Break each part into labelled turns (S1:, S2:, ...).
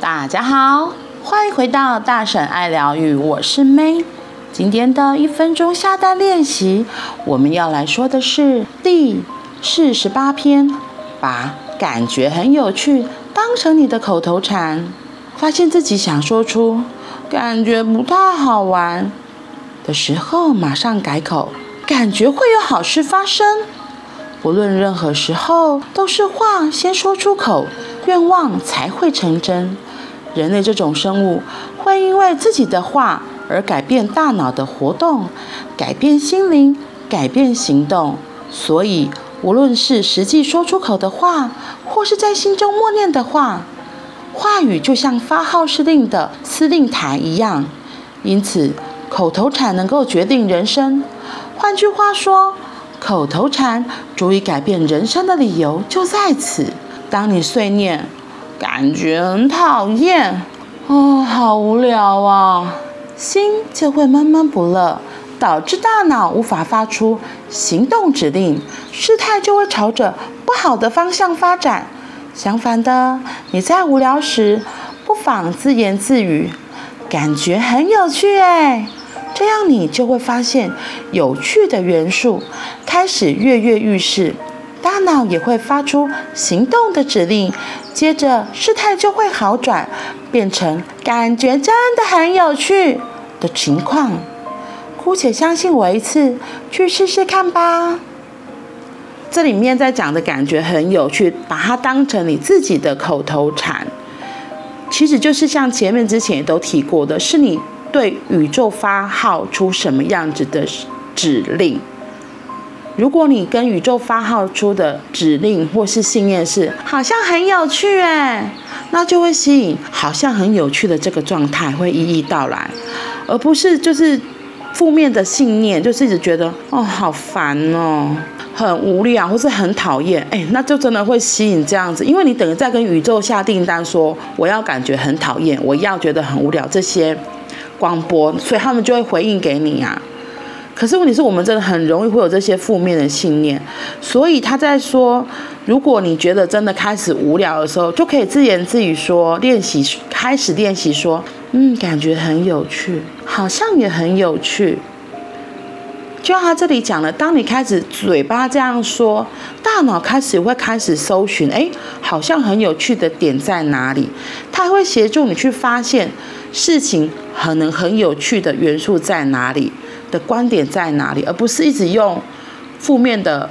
S1: 大家好，欢迎回到大婶爱疗愈，我是 May。今天的一分钟下单练习，我们要来说的是第四十八篇，把感觉很有趣当成你的口头禅。发现自己想说出感觉不太好玩的时候，马上改口，感觉会有好事发生。不论任何时候，都是话先说出口，愿望才会成真。人类这种生物会因为自己的话而改变大脑的活动，改变心灵，改变行动。所以，无论是实际说出口的话，或是在心中默念的话，话语就像发号施令的司令台一样。因此，口头禅能够决定人生。换句话说，口头禅足以改变人生的理由就在此。当你碎念。感觉很讨厌，哦，好无聊啊！心就会闷闷不乐，导致大脑无法发出行动指令，事态就会朝着不好的方向发展。相反的，你在无聊时，不妨自言自语，感觉很有趣哎，这样你就会发现有趣的元素开始跃跃欲试。大脑也会发出行动的指令，接着事态就会好转，变成感觉真的很有趣的情况。姑且相信我一次，去试试看吧。这里面在讲的感觉很有趣，把它当成你自己的口头禅，其实就是像前面之前也都提过的，是你对宇宙发号出什么样子的指令。如果你跟宇宙发号出的指令或是信念是好像很有趣哎，那就会吸引好像很有趣的这个状态会一一到来，而不是就是负面的信念，就是一直觉得哦好烦哦，很无聊或是很讨厌哎，那就真的会吸引这样子，因为你等于在跟宇宙下订单说我要感觉很讨厌，我要觉得很无聊这些光波，所以他们就会回应给你啊。可是问题是我们真的很容易会有这些负面的信念，所以他在说，如果你觉得真的开始无聊的时候，就可以自言自语说，练习开始练习说，嗯，感觉很有趣，好像也很有趣。就像他这里讲了，当你开始嘴巴这样说，大脑开始会开始搜寻，哎，好像很有趣的点在哪里？它还会协助你去发现事情可能很有趣的元素在哪里。的观点在哪里，而不是一直用负面的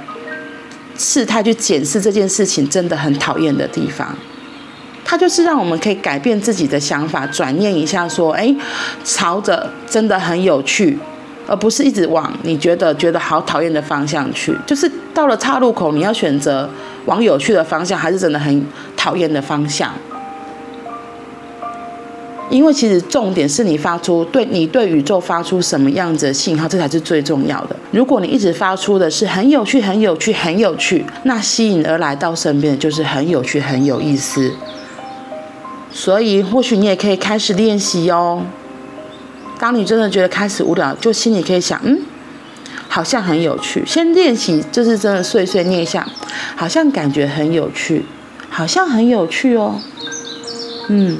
S1: 事态去检视这件事情真的很讨厌的地方。它就是让我们可以改变自己的想法，转念一下，说：“哎，朝着真的很有趣，而不是一直往你觉得觉得好讨厌的方向去。就是到了岔路口，你要选择往有趣的方向，还是真的很讨厌的方向？”因为其实重点是你发出对你对宇宙发出什么样子的信号，这才是最重要的。如果你一直发出的是很有趣、很有趣、很有趣，那吸引而来到身边的就是很有趣、很有意思。所以或许你也可以开始练习哦。当你真的觉得开始无聊，就心里可以想，嗯，好像很有趣。先练习，就是真的碎碎念一下，好像感觉很有趣，好像很有趣哦，嗯。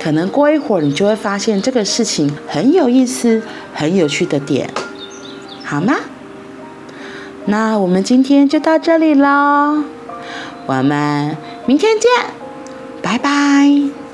S1: 可能过一会儿，你就会发现这个事情很有意思、很有趣的点，好吗？那我们今天就到这里喽，我们明天见，拜拜。